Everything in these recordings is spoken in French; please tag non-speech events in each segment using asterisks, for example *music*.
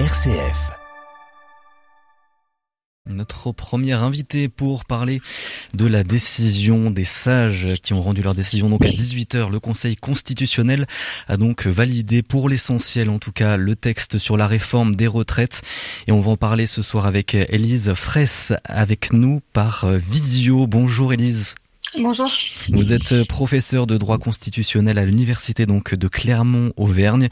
RCF. Notre premier invité pour parler de la décision des sages qui ont rendu leur décision donc à 18h. Le Conseil constitutionnel a donc validé pour l'essentiel en tout cas le texte sur la réforme des retraites et on va en parler ce soir avec Élise Fraisse avec nous par visio. Bonjour Élise. Bonjour. Vous êtes professeur de droit constitutionnel à l'université donc de Clermont-Auvergne.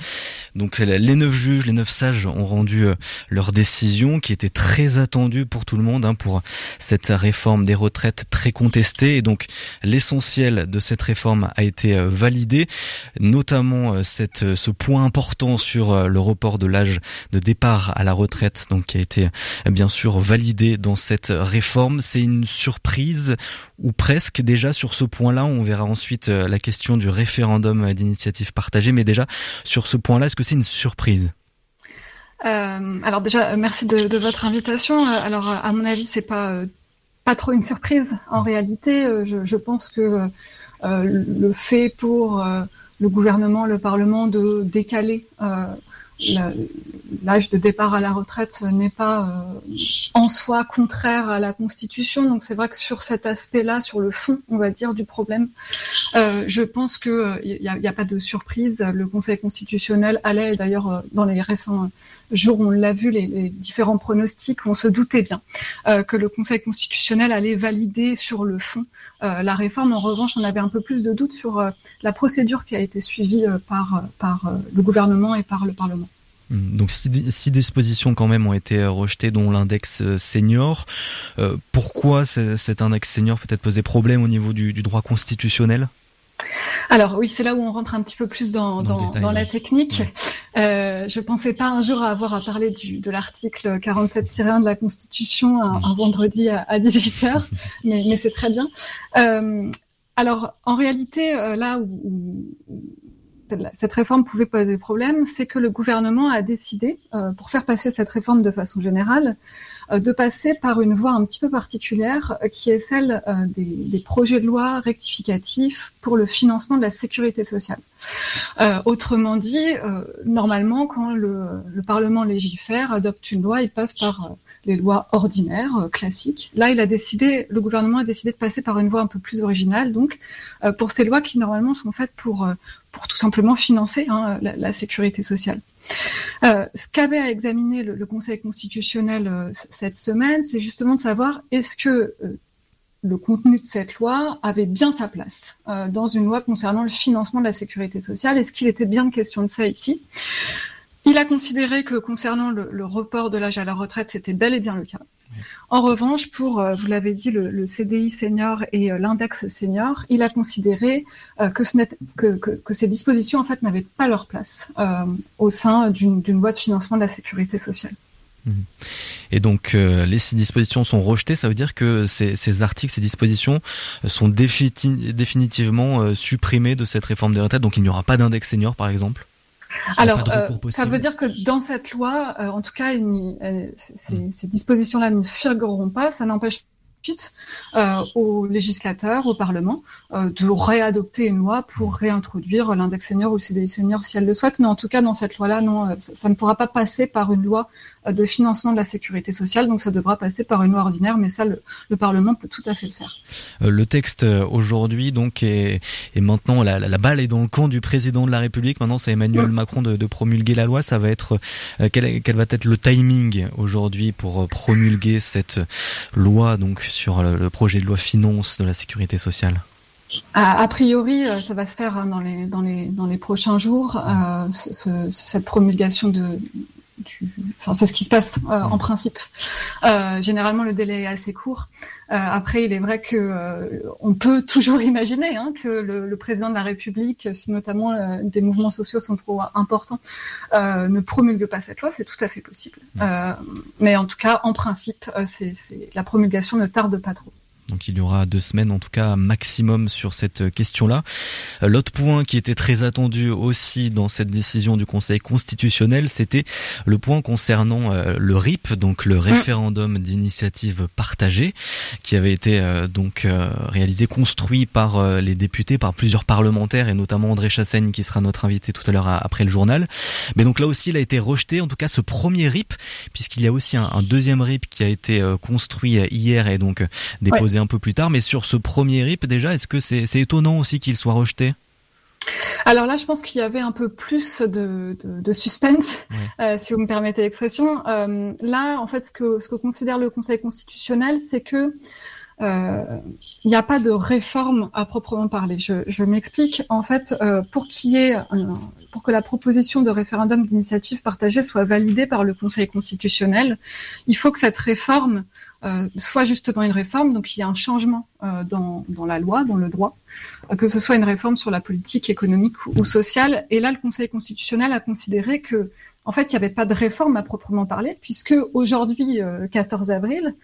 Donc les neuf juges, les neuf sages ont rendu euh, leur décision qui était très attendue pour tout le monde hein, pour cette réforme des retraites très contestée et donc l'essentiel de cette réforme a été euh, validé, notamment euh, cette ce point important sur le report de l'âge de départ à la retraite donc qui a été bien sûr validé dans cette réforme. C'est une surprise ou presque déjà sur ce point-là. On verra ensuite euh, la question du référendum d'initiative partagée, mais déjà sur ce point-là, est-ce que c'est une surprise? Euh, alors déjà, merci de, votre invitation. Euh, alors à mon avis, c'est pas pas trop une surprise. En réalité, je, pense que le fait pour le gouvernement, le Parlement de décaler l'âge de départ à la retraite n'est pas euh, en soi contraire à la Constitution. Donc c'est vrai que sur cet aspect-là, sur le fond, on va dire, du problème, euh, je pense que il euh, n'y a, pas de surprise. Le Conseil constitutionnel allait, d'ailleurs, dans les récents jours, on l'a vu, les, les, différents pronostics, on se doutait bien que le Conseil constitutionnel allait valider sur le fond la réforme. En revanche, on avait un peu plus de doutes sur la procédure qui a été suivie par, par le gouvernement et par le Parlement. Donc six, dispositions quand même ont été euh, rejetées, dont l'index euh, senior. Euh, pourquoi cet index senior peut-être posé problème au niveau du, droit constitutionnel? Alors oui, c'est là où on rentre un petit peu plus dans, la technique. Euh, je pensais pas un jour avoir à parler de l'article 47-1 de la Constitution un, vendredi à, 18h, *laughs* mais, c'est très bien. alors en réalité, là où cette réforme pouvait poser problème, c'est que le gouvernement a décidé, euh, pour faire passer cette réforme de façon générale, de passer par une voie un petit peu particulière, euh, qui est celle des, projets de loi rectificatifs pour le financement de la sécurité sociale. autrement dit, normalement, quand le, le, Parlement légifère, adopte une loi, il passe par les lois ordinaires, classiques. Là, il a décidé, le gouvernement a décidé de passer par une voie un peu plus originale, donc pour ces lois qui normalement sont faites pour pour tout simplement financer hein, la, sécurité sociale. Euh, ce qu'avait à examiner le, Conseil constitutionnel euh, cette semaine, c'est justement de savoir est-ce que euh, le contenu de cette loi avait bien sa place dans une loi concernant le financement de la sécurité sociale? Est-ce qu'il était bien question de ça ici? Il a considéré que concernant le report de l'âge à la retraite, c'était bel et bien le cas. En revanche, pour, euh, vous l'avez dit, le, CDI senior et euh, l'index senior, il a considéré euh, que, ces dispositions en fait n'avaient pas leur place au sein d'une loi de financement de la sécurité sociale. Et donc les six dispositions sont rejetées, ça veut dire que ces, articles, ces dispositions sont définitivement supprimés de cette réforme des retraites, donc il n'y aura pas d'index senior par exemple alors, euh, ça veut dire que dans cette loi, euh, en tout cas, euh, ces, ces dispositions-là ne figureront pas. Ça n'empêche euh, aux législateurs, au Parlement, euh, de réadopter une loi pour réintroduire l'index senior ou le CDI senior si elle le souhaite. Mais en tout cas, dans cette loi-là, non, euh, ça, ne pourra pas passer par une loi euh, de financement de la sécurité sociale. Donc, ça devra passer par une loi ordinaire. Mais ça, le, le Parlement peut tout à fait le faire. le texte aujourd'hui, donc, est, est maintenant la, la, balle est dans le camp du président de la République. Maintenant, c'est Emmanuel Macron de, de, promulguer la loi. Ça va être quel, quel va être le timing aujourd'hui pour promulguer cette loi donc sur le, projet de loi finance de la sécurité sociale a, priori, euh, ça va se faire hein, dans les, prochains jours, euh, cette promulgation de, enfin, c'est ce qui se passe euh, en principe. Euh, généralement, le délai est assez court. Euh, après, il est vrai que on peut toujours *laughs* imaginer hein, que le, le, président de la République, si notamment des mouvements sociaux sont trop importants, ne promulgue pas cette loi. C'est tout à fait possible. mais en tout cas, en principe, c'est la promulgation ne tarde pas trop. Donc il y aura deux semaines en tout cas maximum sur cette question-là. Euh, l'autre point qui était très attendu aussi dans cette décision du Conseil constitutionnel, c'était le point concernant euh, le RIP, donc le référendum d'initiative partagée, qui avait été euh, donc réalisé, construit par les députés, par plusieurs parlementaires et notamment André Chassaigne qui sera notre invité tout à l'heure après le journal. Mais donc là aussi, il a été rejeté, en tout cas ce premier RIP, puisqu'il y a aussi un, deuxième RIP qui a été construit hier et donc déposé un peu plus tard. Mais sur ce premier RIP, déjà, est-ce que c'est étonnant aussi qu'il soit rejeté? Alors là, je pense qu'il y avait un peu plus de, suspense, euh, si vous me permettez l'expression. Euh, là, en fait, ce que, ce que considère le Conseil constitutionnel, c'est que euh, il n'y a pas de réforme à proprement parler. Je, m'explique. En fait, pour qu'il y ait pour que la proposition de référendum d'initiative partagée soit validée par le Conseil constitutionnel, il faut que cette réforme euh, soit justement une réforme, donc il y a un changement euh, dans, dans, la loi, dans le droit, euh, que ce soit une réforme sur la politique économique ou, sociale. Et là, le Conseil constitutionnel a considéré que, en fait, il n'y avait pas de réforme à proprement parler, puisque aujourd'hui, 14 avril,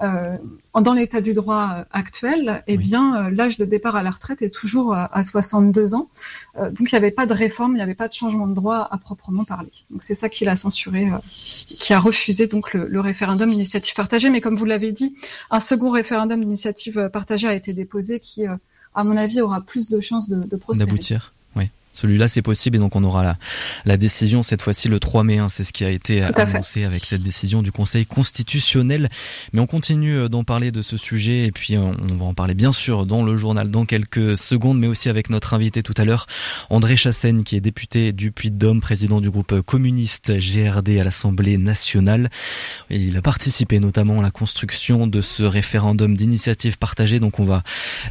euh, dans l'état du droit actuel, eh bien, euh, l'âge de départ à la retraite est toujours à 62 ans. Euh, donc, il n'y avait pas de réforme, il n'y avait pas de changement de droit à proprement parler. Donc, c'est ça qu'il a censuré, qui a refusé donc le, le référendum d'initiative partagée. Mais comme vous l'avez dit, un second référendum d'initiative partagée a été déposé, qui, à mon avis, aura plus de chances de, de prospérer. D'aboutir. Celui-là, c'est possible et donc on aura la, la décision cette fois-ci le 3 mai. Hein, c'est ce qui a été annoncé avec cette décision du Conseil constitutionnel. Mais on continue euh, d'en parler de ce sujet et puis euh, on va en parler bien sûr dans le journal dans quelques secondes, mais aussi avec notre invité tout à l'heure, André Chassaigne, qui est député du Puy-de-Dôme, président du groupe communiste GRD à l'Assemblée nationale. il a participé notamment à la construction de ce référendum d'initiative partagée. Donc on va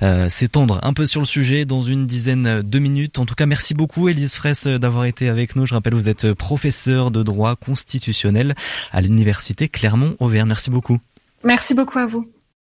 euh, s'étendre un peu sur le sujet dans une dizaine de minutes. En tout cas, merci Merci beaucoup Elise Fraisse d'avoir été avec nous. Je rappelle, vous êtes professeur de droit constitutionnel à l'université Clermont-Auvergne. Merci beaucoup. Merci beaucoup à vous.